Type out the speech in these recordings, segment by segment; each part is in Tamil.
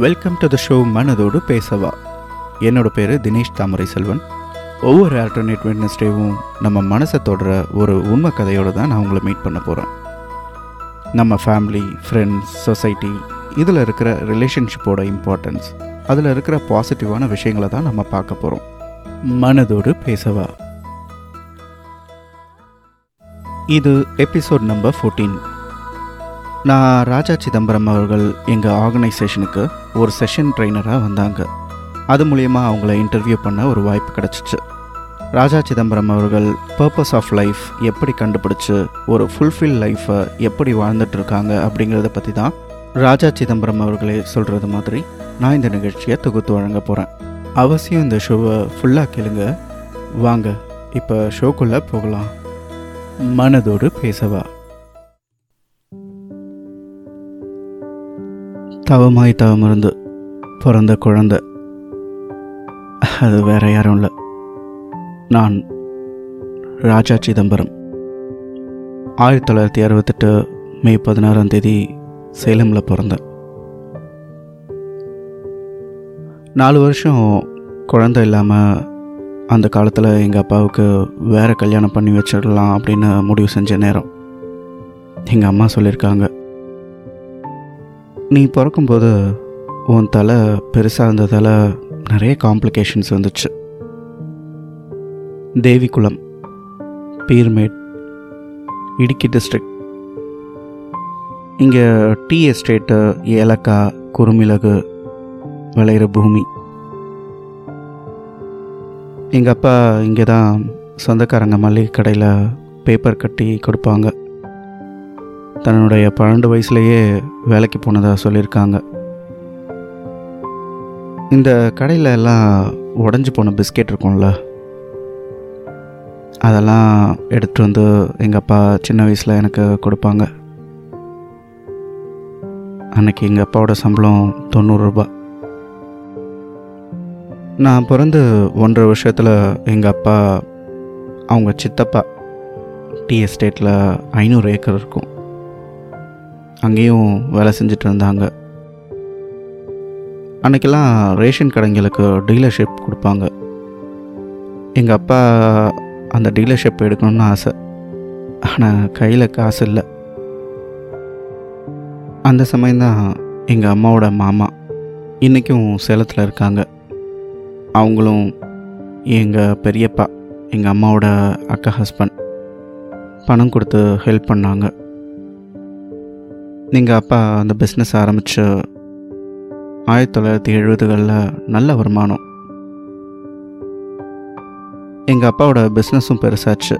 வெல்கம் டு த ஷோ மனதோடு பேசவா. என்னோட பேர் தினேஷ் தாமரை செல்வன் ஒவ்வொரு ஆல்டர்னேட் வெட்னஸ்டேவும் நம்ம மனசை தொடர ஒரு உண்மை கதையோடு தான் நான் உங்களை மீட் பண்ண போகிறேன் நம்ம ஃபேமிலி ஃப்ரெண்ட்ஸ் சொசைட்டி இதில் இருக்கிற ரிலேஷன்ஷிப்போட இம்பார்ட்டன்ஸ் அதில் இருக்கிற பாசிட்டிவான விஷயங்களை தான் நம்ம பார்க்க போகிறோம் மனதோடு பேசவா. இது எபிசோட் நம்பர் ஃபோர்டீன் நான் ராஜா சிதம்பரம் அவர்கள் எங்கள் ஆர்கனைசேஷனுக்கு ஒரு செஷன் ட்ரைனராக வந்தாங்க. அது மூலயமா அவங்கள இன்டர்வியூ பண்ண ஒரு வாய்ப்பு கிடச்சிச்சு. ராஜா சிதம்பரம் அவர்கள் பர்பஸ் ஆஃப் லைஃப் எப்படி கண்டுபிடிச்சு ஒரு ஃபுல்ஃபில் லைஃப்பை எப்படி வாழ்ந்துட்டுருக்காங்க அப்படிங்கிறத பற்றி தான் ராஜா சிதம்பரம் அவர்களே சொல்கிறது மாதிரி நான் இந்த நிகழ்ச்சியை தொகுத்து வழங்க போகிறேன் அவசியம் இந்த ஷோவை ஃபுல்லாக கேளுங்க. வாங்க இப்போ ஷோக்குள்ளே போகலாம். மனதோடு பேசவா? தவமாய் தவமிருந்து பிறந்த குழந்தை. அது வேற யாரும் இல்லை. நான் ராஜா சிதம்பரம். ஆயிரத்தி தொள்ளாயிரத்தி அறுபத்தெட்டு மே பதினாறாம் தேதி சேலமில் பிறந்தேன். நாலு வருஷம் குழந்தை இல்லாமல் அந்த காலத்தில் எங்கள் அப்பாவுக்கு வேறு கல்யாணம் பண்ணி வச்சிடலாம் அப்படின்னு முடிவு செஞ்ச நேரம். எங்கள் அம்மா சொல்லியிருக்காங்க நீ பிறக்கும்போது உன் தலை பெருசாக இருந்ததால் நிறைய காம்ப்ளிகேஷன்ஸ் வந்துச்சு. தேவிக்குளம் பீர்மேட் இடுக்கி டிஸ்ட்ரிக்ட் இங்கே டீ எஸ்டேட்டு ஏலக்காய் குறுமிளகு விளையிற பூமி. எங்கள் அப்பா இங்கே தான் சொந்தக்காரங்க மளிகை கடையில் பேப்பர் கட்டி கொடுப்பாங்க. தன்னுடைய பன்னெண்டு வயசுலேயே வேலைக்கு போனதாக சொல்லியிருக்காங்க. இந்த கடையில் எல்லாம் உடஞ்சி போன பிஸ்கெட் இருக்கும்ல அதெல்லாம் எடுத்துகிட்டு வந்து எங்கள் அப்பா சின்ன வயசில் எனக்கு கொடுப்பாங்க. அன்னைக்கு எங்கள் அப்பாவோட சம்பளம் தொண்ணூறு ரூபாய். நான் பிறந்து ஒன்றரை வருஷத்தில் எங்கள் அப்பா அவங்க சித்தப்பா டீ எஸ்டேட்டில் ஐநூறு ஏக்கர் இருக்கும். அங்கேயும் வேலை செஞ்சுட்டு இருந்தாங்க. அன்றைக்கெல்லாம் ரேஷன் கடைங்களுக்கு டீலர்ஷிப் கொடுப்பாங்க. எங்கள் அப்பா அந்த டீலர்ஷிப் எடுக்கணும்னு ஆசை. ஆனால் கையில் காசு இல்லை. அந்த சமயம்தான் எங்கள் அம்மாவோட மாமா இன்றைக்கும் சேலத்தில் இருக்காங்க. அவங்களும் எங்கள் பெரியப்பா எங்கள் அம்மாவோட அக்கா ஹஸ்பண்ட் பணம் கொடுத்து ஹெல்ப் பண்ணாங்க. எங்கள் அப்பா அந்த பிஸ்னஸ் ஆரம்பித்து ஆயிரத்தி தொள்ளாயிரத்தி எழுபதுகளில் நல்ல வருமானம். எங்கள் அப்பாவோட பிஸ்னஸும் பெருசாச்சு.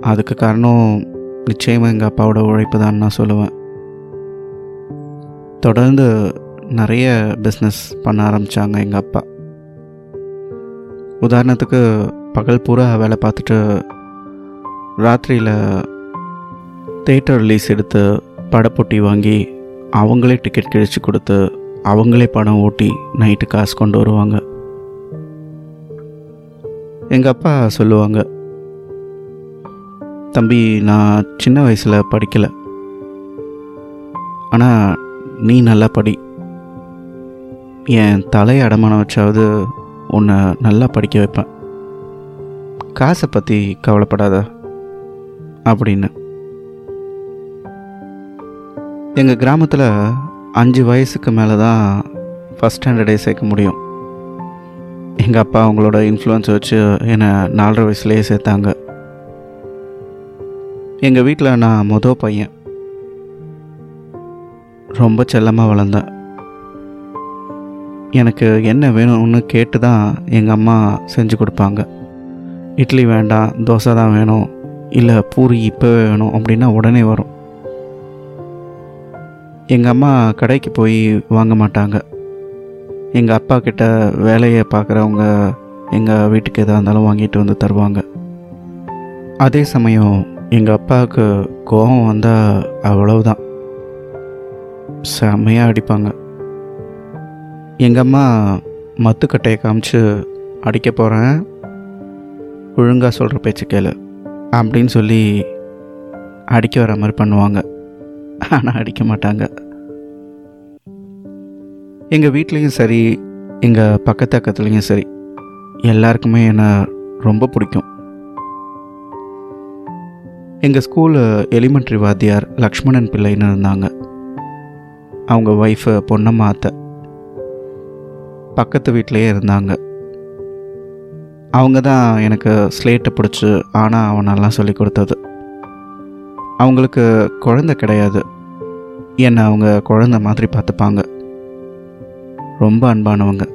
அதுக்கு காரணம் நிச்சயமாக எங்கள் அப்பாவோட உழைப்பு தான் நான் சொல்லுவேன். தொடர்ந்து நிறைய பிஸ்னஸ் பண்ண ஆரம்பித்தாங்க எங்கள் அப்பா. உதாரணத்துக்கு பகல் பூரா வேலை பார்த்துட்டு ராத்திரியில் தேட்டர் ரிலீஸ் எடுத்து படப்பொட்டி வாங்கி அவங்களே டிக்கெட் கிழிச்சு கொடுத்து அவங்களே படம் ஓட்டி நைட்டு காசு கொண்டு வருவாங்க. எங்கள் அப்பா சொல்லுவாங்க தம்பி நான் சின்ன வயசில் படிக்கலை. ஆனால் நீ நல்லா படி. என் தலையை அடமானம் வச்சாவது உன்னை நல்லா படிக்க வைப்பேன். காசை பற்றி கவலைப்படாத அப்படின்னு. எங்கள் கிராமத்தில் அஞ்சு வயசுக்கு மேலே தான் ஃபஸ்ட் ஸ்டாண்டர்டே சேர்க்க முடியும். எங்கள் அப்பா அவங்களோட இன்ஃப்ளூயன்ஸ் வச்சு என்னை நாலரை வயசுலேயே சேர்த்தாங்க. எங்கள் வீட்டில் நான் மொதல் பையன். ரொம்ப செல்லமாக வளர்ந்தேன். எனக்கு என்ன வேணும்னு கேட்டு தான் எங்கள் அம்மா செஞ்சு கொடுப்பாங்க. இட்லி வேண்டாம் தோசை தான் வேணும் இல்லை பூரி இப்போவே வேணும் அப்படின்னா உடனே வரும். எங்கள் அம்மா கடைக்கு போய் வாங்க மாட்டாங்க. எங்கள் அப்பா கிட்ட வேலையை பார்க்குறவங்க எங்கள் வீட்டுக்கு எதாக இருந்தாலும் வாங்கிட்டு வந்து தருவாங்க. அதே சமயம் எங்கள் அப்பாவுக்கு கோபம் வந்தால் அவ்வளவுதான். செம்மையாக அடிப்பாங்க. எங்கள் அம்மா மத்துக்கட்டையை காமிச்சு அடிக்க போகிறேன் ஒழுங்காக சொல்கிற பேச்சு கேளு. அப்படின்னு சொல்லி அடிக்க வர மாதிரி பண்ணுவாங்க. ஆனால் அடிக்க மாட்டாங்க. எங்கள் வீட்லேயும் சரி எங்கள் பக்கத்து அக்கத்துலேயும் சரி எல்லாருக்குமே என்னை ரொம்ப பிடிக்கும். எங்கள் ஸ்கூலு எலிமெண்ட்ரி வாத்தியார் லக்ஷ்மணன் பிள்ளைன்னு இருந்தாங்க. அவங்க ஒய்ஃபு பொன்னம்மா அத்தை பக்கத்து வீட்டிலையே இருந்தாங்க. அவங்க தான் எனக்கு ஸ்லேட்டை பிடிச்சி ஆனால் அவனெல்லாம் சொல்லி கொடுத்தது. அவங்களுக்கு குழந்த கிடையாது. என்னை அவங்க குழந்த மாதிரி பார்த்துப்பாங்க. ரொம்ப அன்பானவங்க.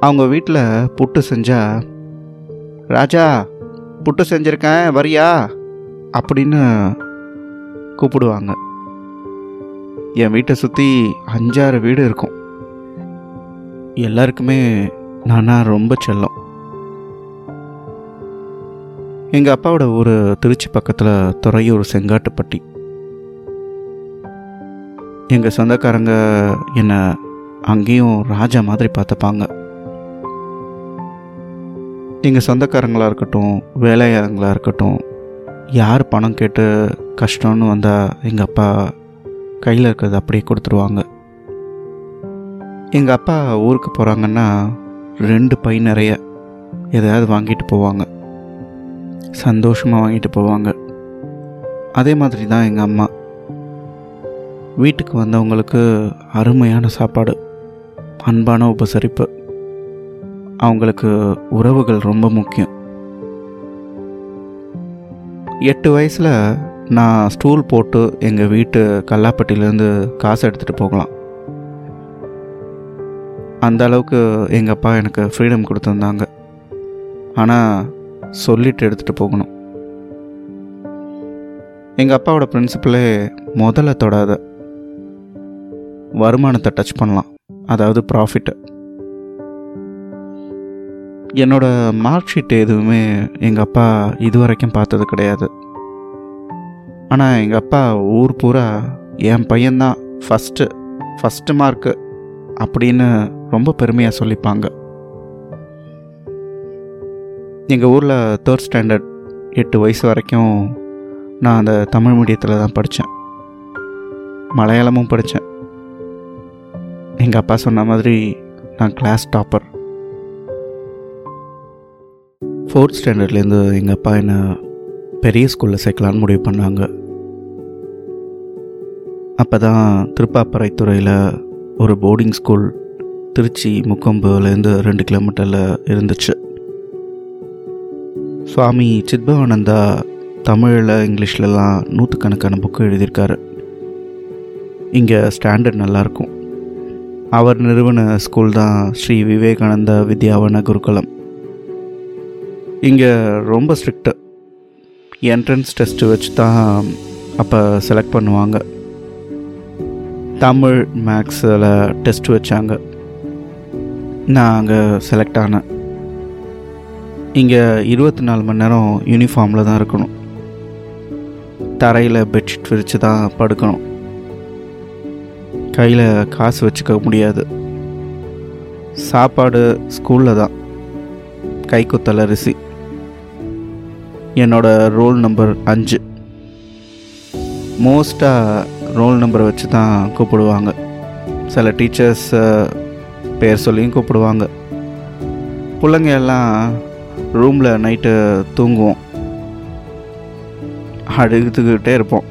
அவங்க வீட்டில் புட்டு செஞ்சா ராஜா புட்டு செஞ்சுருக்கேன் வரியா? அப்படின்னு கூப்பிடுவாங்க. என் வீட்டை சுற்றி அஞ்சாறு வீடு இருக்கும். எல்லாருக்குமே நானா ரொம்ப செல்லம். எங்கள் அப்பாவோட ஊர் திருச்சி பக்கத்தில் துறையூர் செங்காட்டுப்பட்டி. எங்கள் சொந்தக்காரங்க என்னை அங்கேயும் ராஜா மாதிரி பார்த்துப்பாங்க. எங்கள் சொந்தக்காரங்களாக இருக்கட்டும் வேலையாளங்களாக இருக்கட்டும் யார் பணம் கேட்டு கஷ்டம்னு வந்தால் எங்கள் அப்பா கையில் இருக்கிறது அப்படியே கொடுத்துருவாங்க. எங்கள் அப்பா ஊருக்கு போகிறாங்கன்னா ரெண்டு பை நிறைய எதையாவது வாங்கிட்டு போவாங்க. சந்தோஷமாக வாங்கிட்டு போவாங்க. அதே மாதிரி தான் எங்கள் அம்மா. வீட்டுக்கு வந்தவங்களுக்கு அருமையான சாப்பாடு அன்பான உபசரிப்பு. அவங்களுக்கு உறவுகள் ரொம்ப முக்கியம். எட்டு வயசில் நான் ஸ்டூல் போட்டு எங்கள் வீட்டு கல்லாப்பட்டியிலேருந்து காசு எடுத்துகிட்டு போகலாம். அந்த அளவுக்கு எங்கள் அப்பா எனக்கு ஃப்ரீடம் கொடுத்துருந்தாங்க. ஆனால் சொல்லிட்டு எடுத்துகிட்டு போகணும். எங்கள் அப்பாவோட பிரின்சிபலே முதல்ல தொடாத. வருமானத்தை டச் பண்ணலாம். அதாவது ப்ராஃபிட்டு என்னோட மார்க் ஷீட் எதுவுமே எங்கள் அப்பா இது வரைக்கும் பார்த்தது கிடையாது. ஆனால் எங்கள் அப்பா ஊர் பூரா என் பையன்தான் ஃபஸ்ட்டு ஃபஸ்ட்டு மார்க்கு அப்படின்னு ரொம்ப பெருமையாக சொல்லிப்பாங்க. எங்கள் ஊரில் தேர்ட் ஸ்டாண்டர்ட் எட்டு வயசு வரைக்கும் நான் அந்த தமிழ் மீடியத்தில் தான் படித்தேன் மலையாளமும் படித்தேன் எங்கள் அப்பா சொன்ன மாதிரி நான் கிளாஸ் டாப்பர் ஃபோர்த் ஸ்டாண்டர்ட்லேருந்து எங்கள் அப்பா என்னை பெரிய ஸ்கூலில் சேர்க்கலான்னு முடிவு பண்ணாங்க. அப்போ தான் திருப்பாப்பறைத்துறையில் ஒரு போர்டிங் ஸ்கூல் திருச்சி முக்கொம்புலேருந்து ரெண்டு கிலோமீட்டரில் இருந்துச்சு. சுவாமி சித்பவானந்தா தமிழில் இங்கிலீஷ்லலாம் நூற்றுக்கணக்கான புக்கு எழுதியிருக்காரு. இங்கே ஸ்டாண்டர்ட் நல்லாயிருக்கும் அவர் நிறுவன ஸ்கூல் தான் ஸ்ரீ விவேகானந்தா வித்யாவன குருகுலம். இங்கே ரொம்ப ஸ்ட்ரிக்ட்டு என்ட்ரன்ஸ் டெஸ்ட்டு வச்சு தான் அப்போ செலக்ட் பண்ணுவாங்க. தமிழ் மேக்ஸில் டெஸ்ட் வச்சாங்க. நான் அங்கே செலக்ட் ஆனேன். இங்கே இருபத்தி நாலு மணி நேரம் யூனிஃபார்மில் தான் இருக்கணும். தரையில் பெட்ஷீட் விரித்து தான் படுக்கணும். கையில் காசு வச்சுக்க முடியாது. சாப்பாடு ஸ்கூலில் தான். கைக்குத்தல் அரிசி என்னோட ரோல் நம்பர் அஞ்சு. மோஸ்ட்டாக ரோல் நம்பரை வச்சு தான் கூப்பிடுவாங்க. சில டீச்சர்ஸ் பேர் சொல்லியும் கூப்பிடுவாங்க. பிள்ளைங்க எல்லாம் ரூமில் நைட்டு தூங்குவோம். அழுதுகிட்டே இருப்போம்.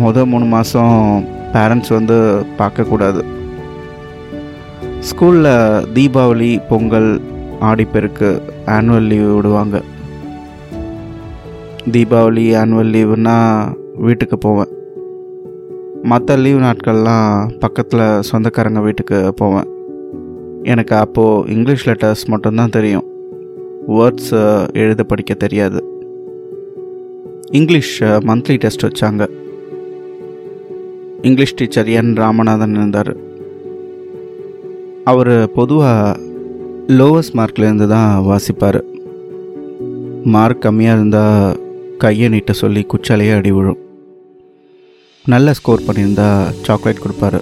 மொதல் மூணு மாதம் பேரண்ட்ஸ் வந்து பார்க்கக்கூடாது. ஸ்கூலில் தீபாவளி பொங்கல் ஆடிப்பெருக்கு ஆனுவல் லீவ் விடுவாங்க. தீபாவளி ஆனுவல் லீவுனா வீட்டுக்கு போவேன். மற்ற லீவ் நாட்கள்லாம் பக்கத்தில் சொந்தக்காரங்க வீட்டுக்கு போவேன். எனக்கு அப்போது இங்கிலீஷ் லெட்டர்ஸ் மட்டும்தான் தெரியும். வேர்ட்ஸ் எழுத படிக்க தெரியாது. இங்கிலீஷ் மந்த்லி டெஸ்ட் வச்சாங்க. இங்கிலீஷ் டீச்சர் என் ராமநாதன் இருந்தார். அவர் பொதுவாக லோவஸ்ட் மார்க்லேருந்து தான் வாசிப்பார். மார்க் கம்மியாக இருந்தால் கையை நீட்ட சொல்லி குச்சாலேயே அடி விழும். நல்ல ஸ்கோர் பண்ணியிருந்தா சாக்லேட் கொடுப்பாரு.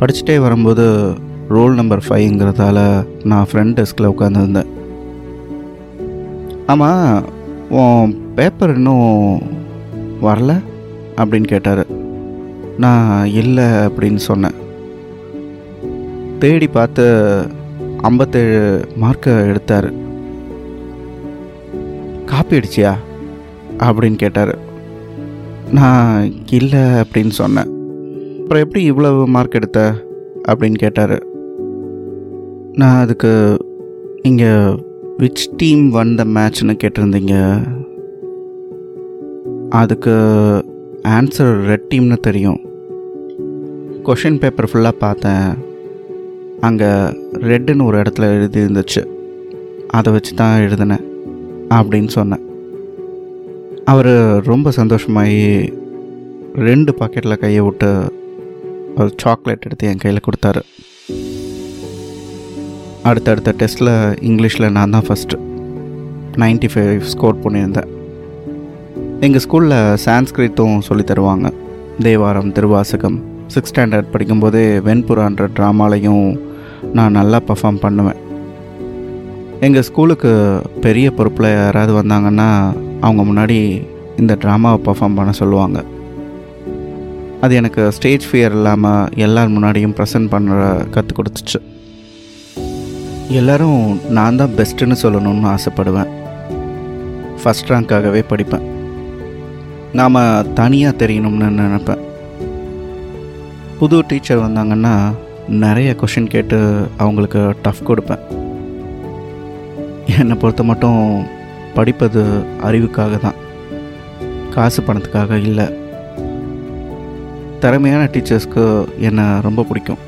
படிச்சுட்டே வரும்போது ரோல் நம்பர் ஃபைவ்ங்கிறதால நான் ஃப்ரெண்ட் டெஸ்கில் உட்காந்துருந்தேன் ஆமாம் உன் பேப்பர் இன்னும் வரல? அப்படின்னு கேட்டார். நான் இல்லை அப்படின்னு சொன்னேன். தேடி பார்த்து ஐம்பத்தேழு மார்க்கை எடுத்தார். காப்பி அடிச்சியா? அப்படின்னு கேட்டார். நான் இல்லை அப்படின்னு சொன்னேன். அப்புறம் எப்படி இவ்வளவு மார்க் எடுத்த? அப்படின்னு கேட்டார். நான் அதுக்கு நீங்கள் விச் டீம் வந்த மேட்ச்னு கேட்டிருந்தீங்க. அதுக்கு ஆன்சர் ரெட் டீம்னு தெரியும். கொஷின் பேப்பர் ஃபுல்லாக பார்த்தேன். அங்கே ரெட்டுன்னு ஒரு இடத்துல எழுதி இருந்துச்சு அதை வச்சு தான் எழுதினேன் அப்படின்னு சொன்னேன். அவர் ரொம்ப சந்தோஷமாகி ரெண்டு பாக்கெட்டில் கையை விட்டு ஒரு சாக்லேட் எடுத்து என் கையில் கொடுத்தாரு. அடுத்தடுத்த டெஸ்ட்டில் இங்கிலீஷில் நான் தான் ஃபஸ்ட்டு நைன்ட்டி ஃபைவ் ஸ்கோர் பண்ணியிருந்தேன். எங்கள் ஸ்கூலில் சான்ஸ்கிரித்தும் சொல்லி தருவாங்க. தேவாரம் திருவாசகம் சிக்ஸ் ஸ்டாண்டர்ட் படிக்கும்போதே வெண்புறான்ற ட்ராமாலையும் நான் நல்லா பர்ஃபார்ம் பண்ணுவேன். எங்கள் ஸ்கூலுக்கு பெரிய பொறுப்பில் யாராவது வந்தாங்கன்னா அவங்க முன்னாடி இந்த ட்ராமாவை பர்ஃபார்ம் பண்ண சொல்லுவாங்க. அது எனக்கு ஸ்டேஜ் ஃபியர் இல்லாமல் எல்லார் முன்னாடியும் ப்ரெசன்ட் பண்ணுற கற்றுக் கொடுத்துச்சு. எல்லோரும் நான் தான் பெஸ்ட்டுன்னு சொல்லணும்னு ஆசைப்படுவேன். ஃபஸ்ட் ரேங்க்காகவே படிப்பேன். நாம் தனியாக தெரியணும்னு நினப்பேன். புது டீச்சர் வந்தாங்கன்னா நிறைய கொஷின் கேட்டு அவங்களுக்கு டஃப் கொடுப்பேன். என்னை பொறுத்த மட்டும் படிப்பது அறிவுக்காக தான். காசு பணத்துக்காக இல்லை. திறமையான டீச்சர்ஸ்க்கு என்னை ரொம்ப பிடிக்கும்.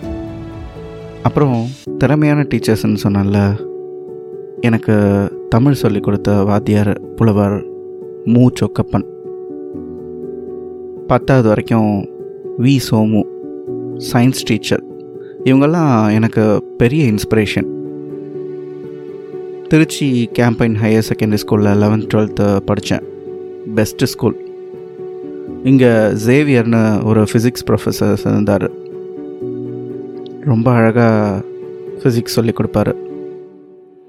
அப்புறம் திறமையான டீச்சர்ஸ்ன்னு சொன்னால எனக்கு தமிழ் சொல்லிக் கொடுத்த வாத்தியார் புலவர் மூ சொக்கப்பன். பத்தாவது வரைக்கும் வி சோமு சயின்ஸ் டீச்சர் இவங்கெல்லாம் எனக்கு பெரிய inspiration Trichy Campion higher secondary ஸ்கூலில் லெவன்த் டுவெல்த்து படித்தேன் பெஸ்ட்டு ஸ்கூல் இங்கே ஜேவியர்னு ஒரு ஃபிசிக்ஸ் ப்ரொஃபஸர் இருந்தார். ரொம்ப அழகாக ஃபிசிக்ஸ் சொல்லிக் கொடுப்பாரு.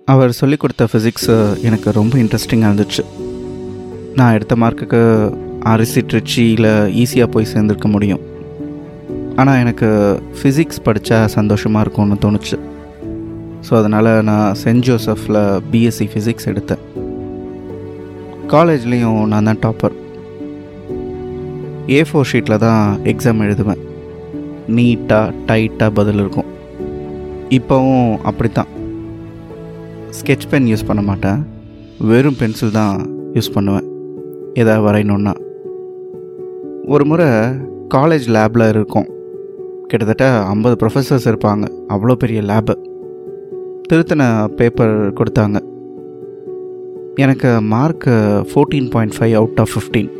அவர் சொல்லிக் கொடுத்த ஃபிசிக்ஸு எனக்கு ரொம்ப இன்ட்ரெஸ்டிங்காக இருந்துச்சு. நான் எடுத்த மார்க்குக்கு அரிசி ட்ரிச்சியில் ஈஸியாக போய் சேர்ந்துருக்க முடியும். ஆனால் எனக்கு ஃபிசிக்ஸ் படித்தா சந்தோஷமாக இருக்கும்னு தோணுச்சு. ஸோ அதனால் நான் சென்ட் ஜோசஃபில் பிஎஸ்சி ஃபிசிக்ஸ் எடுத்தேன். காலேஜ்லேயும் நான் தான் டாப்பர் ஏ ஃபோர் ஷீட்டில் தான் எக்ஸாம் எழுதுவேன். நீட்டாக டைட்டாக பதில் இருக்கும். இப்போவும் அப்படித்தான். ஸ்கெட்ச் பென் யூஸ் பண்ண மாட்டேன். வெறும் பென்சில் தான் யூஸ் பண்ணுவேன். எதாவது வரையணுன்னா ஒரு முறை காலேஜ் லேபில் இருக்கும். கிட்டத்தட்ட ஐம்பது ப்ரொஃபஸர்ஸ் இருப்பாங்க. அவ்வளோ பெரிய லேபு திருத்தின பேப்பர் கொடுத்தாங்க. எனக்கு mark fourteen point five out of fifteen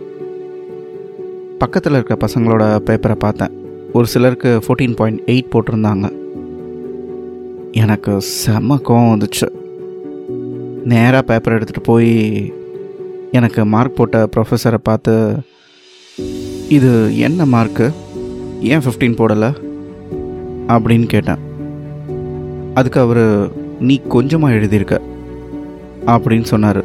பக்கத்தில் இருக்க பசங்களோட பேப்பரை பார்த்தேன். ஒரு சிலருக்கு ஃபோர்டீன் பாயிண்ட் எயிட் போட்டிருந்தாங்க. எனக்கு செம கோவம் வந்துச்சு. நேராக பேப்பர் எடுத்துகிட்டு போய் எனக்கு மார்க் போட்ட ப்ரொஃபஸரை பார்த்து இது என்ன மார்க்கு ஏன் ஃபிஃப்டீன் போடலை? அப்படின்னு கேட்டேன். அதுக்கு அவர் நீ கொஞ்சமாக எழுதியிருக்க அப்படின்னு சொன்னார்.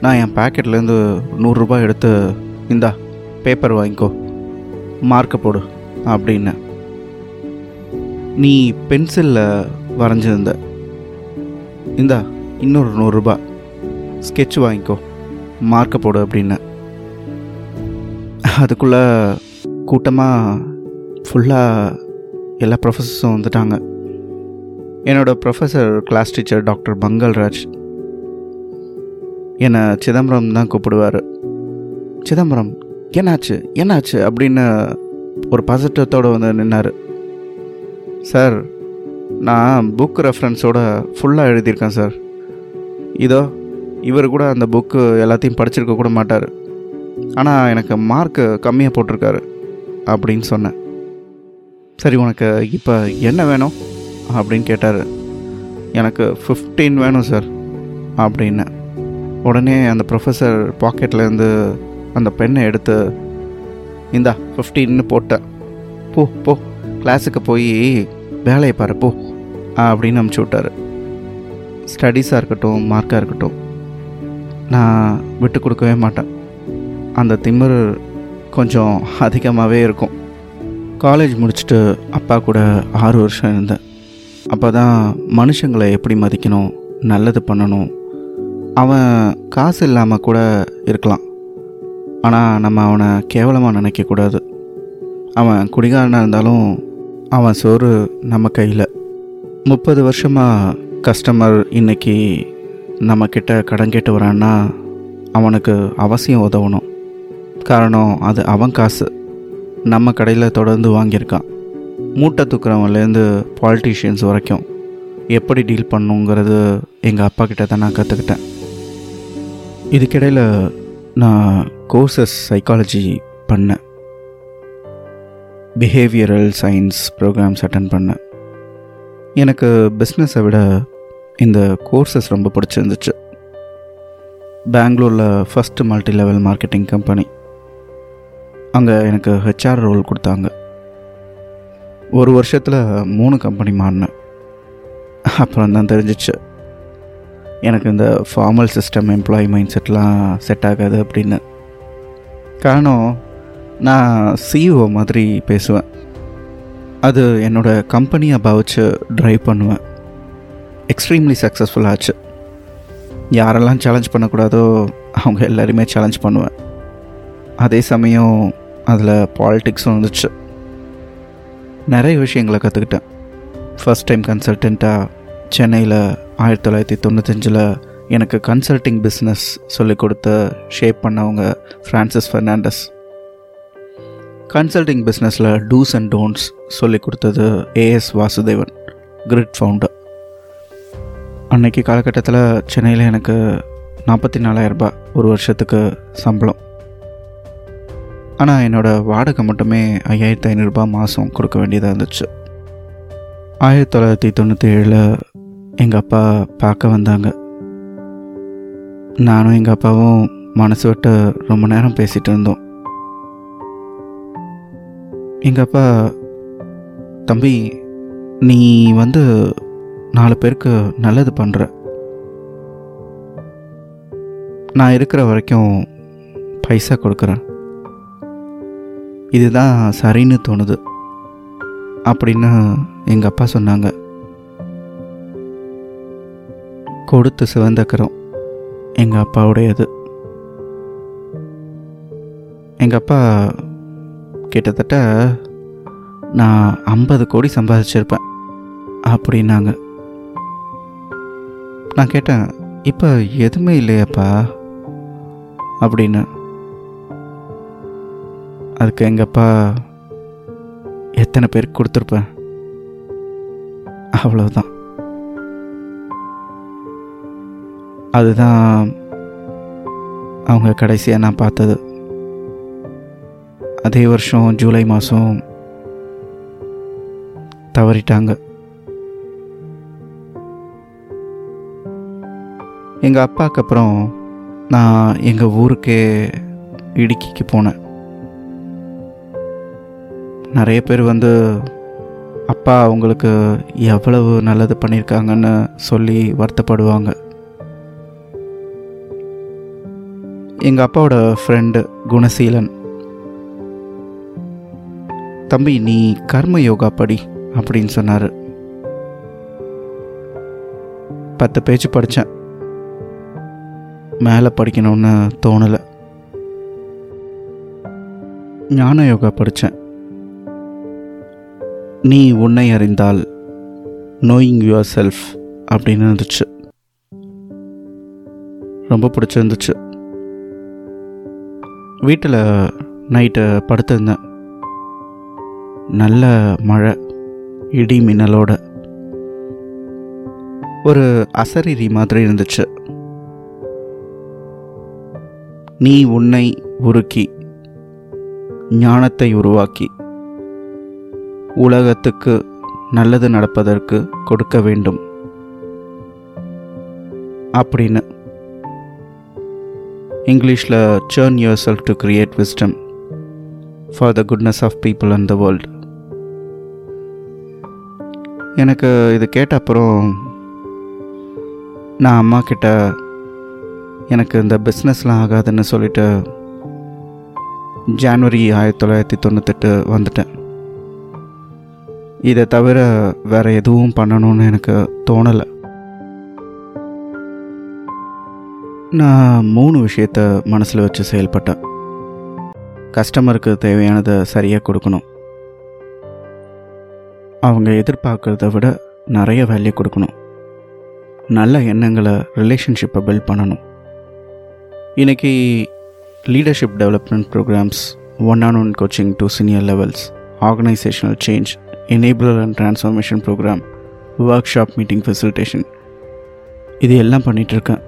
நான் என் பேக்கெட்லேருந்து நூறுரூபா எடுத்து இந்தா பேப்பர் வாங்கிக்கோ மார்க்கை போடு அப்படின்னு. நீ பென்சிலில் வரைஞ்சிருந்த இந்தா இன்னொரு நூறுரூபா ஸ்கெட்ச் வாங்கிக்கோ மார்க்கை போடு அப்படின்னு. அதுக்குள்ளே கூட்டமாக ஃபுல்லாக எல்லா ப்ரொஃபஸர்ஸும் வந்துட்டாங்க. என்னோடய ப்ரொஃபஸர் கிளாஸ் டீச்சர் டாக்டர் பங்கல்ராஜ் என்னை சிதம்பரம் தான் கூப்பிடுவார். சிதம்பரம் என்னாச்சு? என்னாச்சு? அப்படின்னு ஒரு பதட்டத்தோடு வந்து நின்னார். சார் நான் புக் ரெஃபரன்ஸோட ஃபுல்லாக எழுதியிருக்கேன் சார். இதோ இவர் கூட அந்த புக்கு எல்லாத்தையும் படிச்சிருக்க கூட மாட்டார். ஆனால் எனக்கு மார்க்கு கம்மியாக போட்டிருக்காரு அப்படின்னு சொன்னேன். சரி உனக்கு இப்போ என்ன வேணும் அப்படின்னு கேட்டார். எனக்கு ஃபிஃப்டீன் வேணும் சார் அப்படின்னு. உடனே அந்த ப்ரொஃபஸர் பாக்கெட்லேருந்து அந்த பெண்ணை எடுத்து இந்தா ஃபிஃப்டீன்னு போட்டேன் போ போ கிளாஸுக்கு போய் வேலையை பாரு போ அப்படின்னு அமுச்சு விட்டார். ஸ்டடீஸாக இருக்கட்டும் மார்க்காக இருக்கட்டும் நான் விட்டு கொடுக்கவே மாட்டேன். அந்த திமிர் கொஞ்சம் அதிகமாகவே இருக்கும். காலேஜ் முடிச்சுட்டு அப்பா கூட ஆறு வருஷம் இருந்தேன். அப்போ தான் மனுஷங்களை எப்படி மதிக்கணும் நல்லது பண்ணணும் அவன் காசு இல்லாமல் கூட இருக்கலாம். ஆனால் நம்ம அவனை கேவலமாக நினைக்கக்கூடாது அவன் குடிகாரனாக இருந்தாலும் அவன் சோறு நம்ம கையில். முப்பது வருஷமாக கஸ்டமர் இன்னைக்கு நம்மக்கிட்ட கடன் கேட்டு வரான்னா அவனுக்கு அவசியம் உதவணும். காரணம் அது அவன் காசு. நம்ம கடையில் தொடர்ந்து வாங்கியிருக்கான். மூட்டை தூக்குறவன்லேருந்து பாலிட்டிஷியன்ஸ் வரைக்கும் எப்படி டீல் பண்ணுங்கிறது எங்கள் அப்பா கிட்ட தான் நான் கற்றுக்கிட்டேன் இதுக்கிடையில் நான் கோர்சஸ் சைக்காலஜி பண்ணேன். பிஹேவியரல் சயின்ஸ் ப்ரோக்ராம்ஸ் அட்டன் பண்ணேன். எனக்கு பிஸ்னஸை விட இந்த கோர்சஸ் ரொம்ப பிடிச்சிருந்துச்சு. பெங்களூரில் first multi level marketing company அங்கே எனக்கு ஹெச்ஆர் ரோல் கொடுத்தாங்க. ஒரு வருஷத்தில் மூணு கம்பெனி மாறினேன். அப்புறம் தான் தெரிஞ்சிச்சு. எனக்கு இந்த ஃபார்மல் சிஸ்டம் எம்ப்ளாயி மைண்ட் செட்லாம் செட் ஆகாது அப்படின்னு. காரணம் நான் சிஇஓ மாதிரி பேசுவேன். அது என்னோடய கம்பெனியை பாவிச்சு ட்ரைவ் பண்ணுவேன். எக்ஸ்ட்ரீம்லி சக்ஸஸ்ஃபுல் ஆச்சு. யாரெல்லாம் சேலஞ்ச் பண்ணக்கூடாதோ அவங்க எல்லாருமே சேலஞ்ச் பண்ணுவேன். அதே சமயம் அதில் பாலிட்டிக்ஸும் வந்துச்சு. நிறைய விஷயங்களை கற்றுக்கிட்டேன் ஃபஸ்ட் டைம் கன்சல்டண்ட்டாக சென்னையில் ஆயிரத்தி தொள்ளாயிரத்தி தொண்ணூத்தஞ்சில் எனக்கு கன்சல்டிங் பிஸ்னஸ் சொல்லிக் கொடுத்த ஷேப் பண்ணவங்க ஃப்ரான்சிஸ் ஃபெர்னாண்டஸ் கன்சல்டிங் பிஸ்னஸில் டூஸ் அண்ட் டோன்ட்ஸ் சொல்லிக் கொடுத்தது ஏஎஸ் வாசுதேவன் கிரிட் ஃபவுண்டர் அன்னைக்கு காலகட்டத்தில் சென்னையில் எனக்கு நாற்பத்தி நாலாயிரரூபா ஒரு வருஷத்துக்கு சம்பளம். ஆனால் என்னோடய வாடகை மட்டுமே ஐயாயிரத்து ஐநூறுரூபா மாதம் கொடுக்க வேண்டியதாக இருந்துச்சு. ஆயிரத்தி தொள்ளாயிரத்தி தொண்ணூற்றி ஏழில் எங்கள் அப்பா பார்க்க வந்தாங்க. நானும் எங்கள் அப்பாவும் மனசு விட்டு ரொம்ப நேரம் பேசிகிட்டு இருந்தோம். எங்கள் அப்பா தம்பி நீ வந்து நாலு பேருக்கு நல்லது பண்ணுற நான் இருக்கிற வரைக்கும் பைசா கொடுக்குறேன். இதுதான் சரின்னு தோணுது அப்படின்னு எங்கள் அப்பா சொன்னாங்க. கொடுத்து சிவந்தக்கரம் எங்கள் அப்பாவுடையது. எங்கள் அப்பா கிட்டத்தட்ட நான் ஐம்பது கோடி சம்பாதிச்சிருப்பேன் அப்படின்னாங்க. நான் கேட்டேன் இப்போ எதுவுமே இல்லையாப்பா? அப்படின்னு. அதுக்கு எங்கள் அப்பா எத்தனை பேருக்கு கொடுத்துருப்பேன். அவ்வளோதான் அதுதான் அவங்க கடைசியாக நான் பார்த்தது. அதே வருஷம் ஜூலை மாதம் தவறிட்டாங்க. எங்கள் அப்பாவுக்கு அப்புறம் நான் எங்கள் ஊருக்கே இடுக்கிக்கு போனேன். நிறைய பேர் வந்து அப்பா அவங்களுக்கு எவ்வளவு நல்லது பண்ணியிருக்காங்கன்னு சொல்லி வருத்தப்படுவாங்க. எங்கள் அப்பாவோட ஃப்ரெண்டு குணசீலன். தம்பி நீ கர்ம யோகா படி அப்படின்னு சொன்னார். பத்து பேச்சு படித்தேன் மேலே படிக்கணும்னு தோணலை. ஞான யோகா படித்தேன் நீ உன்னை அறிந்தால் நோயிங் யுவர் செல்ஃப் அப்படின்னு இருந்துச்சு. ரொம்ப பிடிச்சிருந்துச்சு. வீட்டில் நைட்டு படுத்திருந்தேன். நல்ல மழை இடி மின்னலோட. ஒரு அசரீரி மாதிரி இருந்துச்சு. நீ உன்னை உருக்கி ஞானத்தை உருவாக்கி. உலகத்துக்கு நல்லது நடப்பதற்கு கொடுக்க வேண்டும். அப்படின்னு. இங்கிலீஷில் churn your self to create wisdom for the goodness of people and the world எனக்கு இது கேட்ட அப்புறம் நான் அம்மா கிட்ட எனக்கு இந்த பிஸ்னஸ்லாம் ஆகாதுன்னு சொல்லிட்டு ஜான்வரி ஆயிரத்தி தொள்ளாயிரத்தி தொண்ணூத்தெட்டு வந்துட்டேன். இதை தவிர வேறு எதுவும் பண்ணணும்னு எனக்கு தோணலை. நான் மூணு விஷயத்த மனசில் வச்சு செயல்பட்டேன். கஸ்டமருக்கு தேவையானதை சரியாக கொடுக்கணும். அவங்க எதிர்பார்க்குறத விட நிறைய வேல்யூ கொடுக்கணும். நல்ல எண்ணங்களை ரிலேஷன்ஷிப்பை பில்ட் பண்ணணும். இன்றைக்கி leadership development programmes one on one coaching to senior levels organisational change enabler and transformation programme workshop meeting facilitation இது எல்லாம் பண்ணிகிட்ருக்கேன்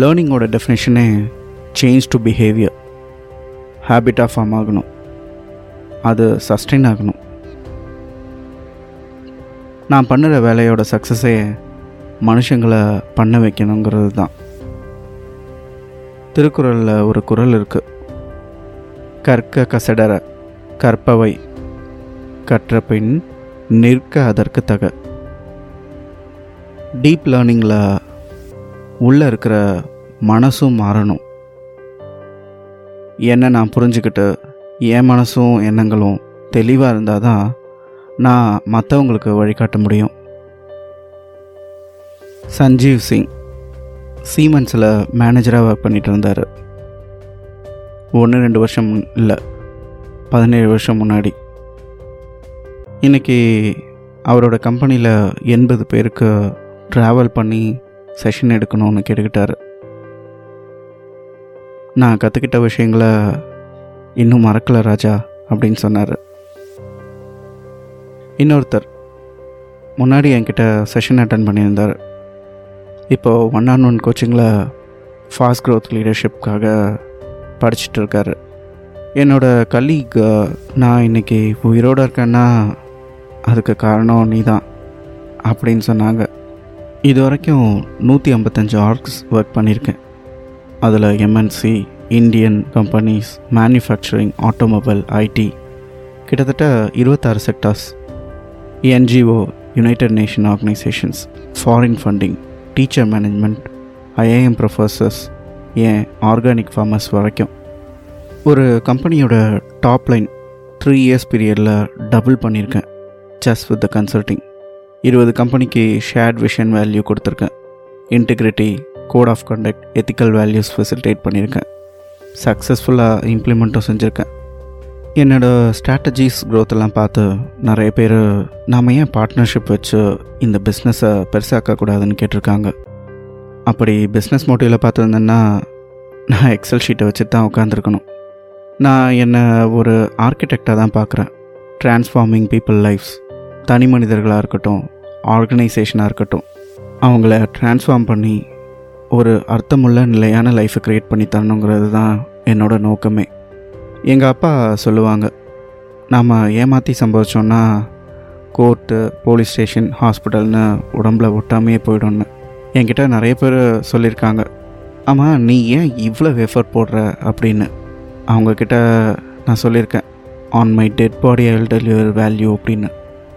லேர்னிங்கோட டெஃபினேஷனே சேஞ்ச் டு பிஹேவியர் ஹேபிட்டாக ஃபார்ம் ஆகணும். அது சஸ்டெயின் ஆகணும். நான் பண்ணுற வேலையோட சக்ஸஸே மனுஷங்களை பண்ண வைக்கணுங்கிறது தான். திருக்குறளில் ஒரு குறள் இருக்குது கற்க கசடர கற்பவை. கற்ற பின் நிற்க அதற்கு தக. டீப் லேர்னிங்கில் உள்ளே இருக்கிற மனசும் மாறணும். என்ன நான் புரிஞ்சுக்கிட்டு என் மனசும் எண்ணங்களும் தெளிவாக இருந்தால் தான் நான் மற்றவங்களுக்கு வழிகாட்ட முடியும். சஞ்சீவ் சிங் சீமன்ஸில் மேனேஜராக ஒர்க் பண்ணிட்டு இருந்தார். ஒன்று ரெண்டு வருஷம் இல்லை பதினேழு வருஷம் முன்னாடி. இன்றைக்கி அவரோட கம்பெனியில் எண்பது பேருக்கு ட்ராவல் பண்ணி செஷன் எடுக்கணும்னு கேட்டுக்கிட்டாரு. நான் கற்றுக்கிட்ட விஷயங்களை இன்னும் மறக்கலை ராஜா அப்படின்னு சொன்னார். இன்னொருத்தர் முன்னாடி என்கிட்ட செஷன் அட்டன் பண்ணியிருந்தார். இப்போது ஒன் ஆன் ஒன் கோச்சிங்கில் ஃபாஸ்ட் க்ரோத் லீடர்ஷிப்காக படிச்சுட்டு இருக்காரு. என்னோடய கலீக் நான் இன்றைக்கி உயிரோடு இருக்கேன்னா அதுக்கு காரணம் நீ தான் அப்படின்னு சொன்னாங்க. இது வரைக்கும் நூற்றி ஐம்பத்தஞ்சு ஆர்க்ஸ் ஒர்க் பண்ணியிருக்கேன். அதில் MNC Indian companies manufacturing automobile IT கிட்டத்தட்ட இருபத்தாறு sectors NGO United Nation organisations foreign funding teacher management IAM professors ஏன் ஆர்கானிக் ஃபார்மர்ஸ் வரைக்கும். ஒரு கம்பெனியோட டாப் லைன் த்ரீ இயர்ஸ் பீரியடில் டபுள் பண்ணியிருக்கேன். ஜஸ்ட் வித் த கன்சல்ட்டிங் இருபது கம்பெனிக்கு ஷேர்ட் விஷன் வேல்யூ கொடுத்துருக்கேன். Integrity code of conduct ethical values facilitate பண்ணியிருக்கேன். சக்ஸஸ்ஃபுல்லாக இம்ப்ளிமெண்ட்டும் செஞ்சுருக்கேன். என்னோடய ஸ்ட்ராட்டஜிஸ் க்ரோத்தெல்லாம் பார்த்து நிறைய பேர் நாம் ஏன் பார்ட்னர்ஷிப் வச்சு இந்த பிஸ்னஸை பெருசாக்கக்கூடாதுன்னு கேட்டிருக்காங்க. அப்படி பிஸ்னஸ் மோட்டிவில் பார்த்துருந்தேன்னா நான் எக்ஸல் ஷீட்டை வச்சுட்டு தான் உட்காந்துருக்கணும் நான் என்னை ஒரு ஆர்கிடெக்டாக தான் பார்க்குறேன். ட்ரான்ஸ்ஃபார்மிங் பீப்புள் லைஃப்ஸ் தனி மனிதர்களாக இருக்கட்டும் ஆர்கனைசேஷனாக இருக்கட்டும் அவங்கள ட்ரான்ஸ்ஃபார்ம் பண்ணி ஒரு அர்த்தமுள்ள நிலையான லைஃப்பை க்ரியேட் பண்ணி தரணுங்கிறது தான் என்னோட நோக்கமே. எங்கள் அப்பா சொல்லுவாங்க நாம் ஏமாற்றி சம்பவிச்சோன்னா கோர்ட்டு போலீஸ் ஸ்டேஷன் ஹாஸ்பிட்டல்னு உடம்புல ஒட்டாமையே போயிடும்னு. என்கிட்ட நிறைய பேர் சொல்லியிருக்காங்க ஆமாம் நீ ஏன் இவ்வளோ எஃபர்ட் போடுற? அப்படின்னு. அவங்கக்கிட்ட நான் சொல்லியிருக்கேன் on my dead body I deliver value அப்படின்னு.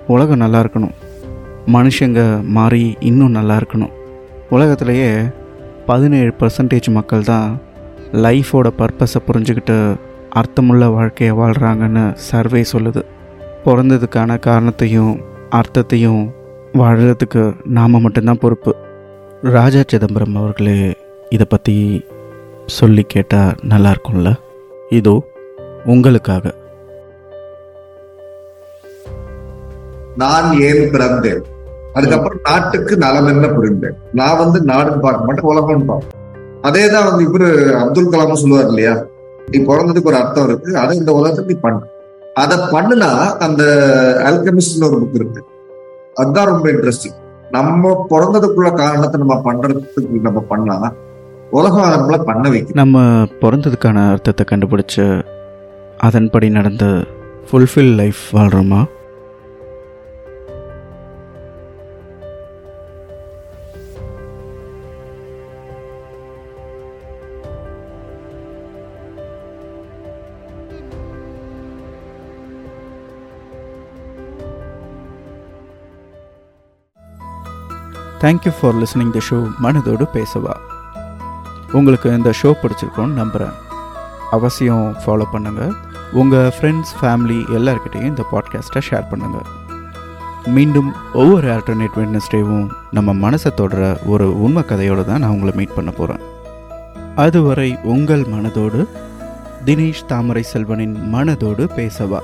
உலகம் நல்லா இருக்கணும். மனுஷங்க மாறி இன்னும் நல்லா இருக்கணும். உலகத்திலேயே பதினேழு பர்சன்டேஜ் மக்கள் தான் லைஃபோட பர்பஸை புரிஞ்சுக்கிட்டு அர்த்தமுள்ள வாழ்க்கையை வாழ்கிறாங்கன்னு சர்வே சொல்லுது. பிறந்ததுக்கான காரணத்தையும் அர்த்தத்தையும் வாழ்கிறதுக்கு நாம் மட்டும்தான் பொறுப்பு. ராஜா சிதம்பரம் அவர்களே இதை பற்றி சொல்லி கேட்டால் நல்லா இருக்கும்ல? இதோ உங்களுக்காக. நான் ஏன் பிறந்தேன்? அதுக்கப்புறம் நாட்டுக்கு நலம் என்ன புரிந்தேன்? நான் வந்து நாடுன்னு பார்க்க மாட்டேன் உலகம்னு பார்ப்பேன். அதே தான் வந்து இவரு அப்துல் கலாம் சொல்லுவார் இல்லையா? நீ பிறந்ததுக்கு ஒரு அர்த்தம் இருக்கு அதை இந்த உலகத்துக்கு நீ பண்ணு. அதை பண்ணுனா அந்த அல்கமிஸ்ட்னு ஒரு புக் இருக்கு. அதுதான் ரொம்ப இன்ட்ரெஸ்டிங் நம்ம பிறந்ததுக்குள்ள காரணத்தை நம்ம பண்றதுக்கு நம்ம பண்ணா உலகம் நம்மள பண்ண வைக்கும். நம்ம பிறந்ததுக்கான அர்த்தத்தை கண்டுபிடிச்சு அதன்படி நடந்த fulfil life வாழ்கிறோமா thank you for listening the show மனதோடு பேசவா. உங்களுக்கு இந்த ஷோ பிடிச்சிருக்கோன்னு நம்புகிறேன் அவசியம் ஃபாலோ பண்ணுங்கள் உங்கள் ஃப்ரெண்ட்ஸ் ஃபேமிலி எல்லாருக்கிட்டையும் இந்த பாட்காஸ்ட்டை ஷேர் பண்ணுங்கள் மீண்டும் ஒவ்வொரு ஆல்டர்னேட் வெட்னஸ்டேவும் நம்ம மனசை தொடர ஒரு உண்மை கதையோடு தான் நான் உங்களை மீட் பண்ண போகிறேன் அதுவரை உங்கள் மனதோடு தினேஷ் தாமரை செல்வனின் மனதோடு பேசவா.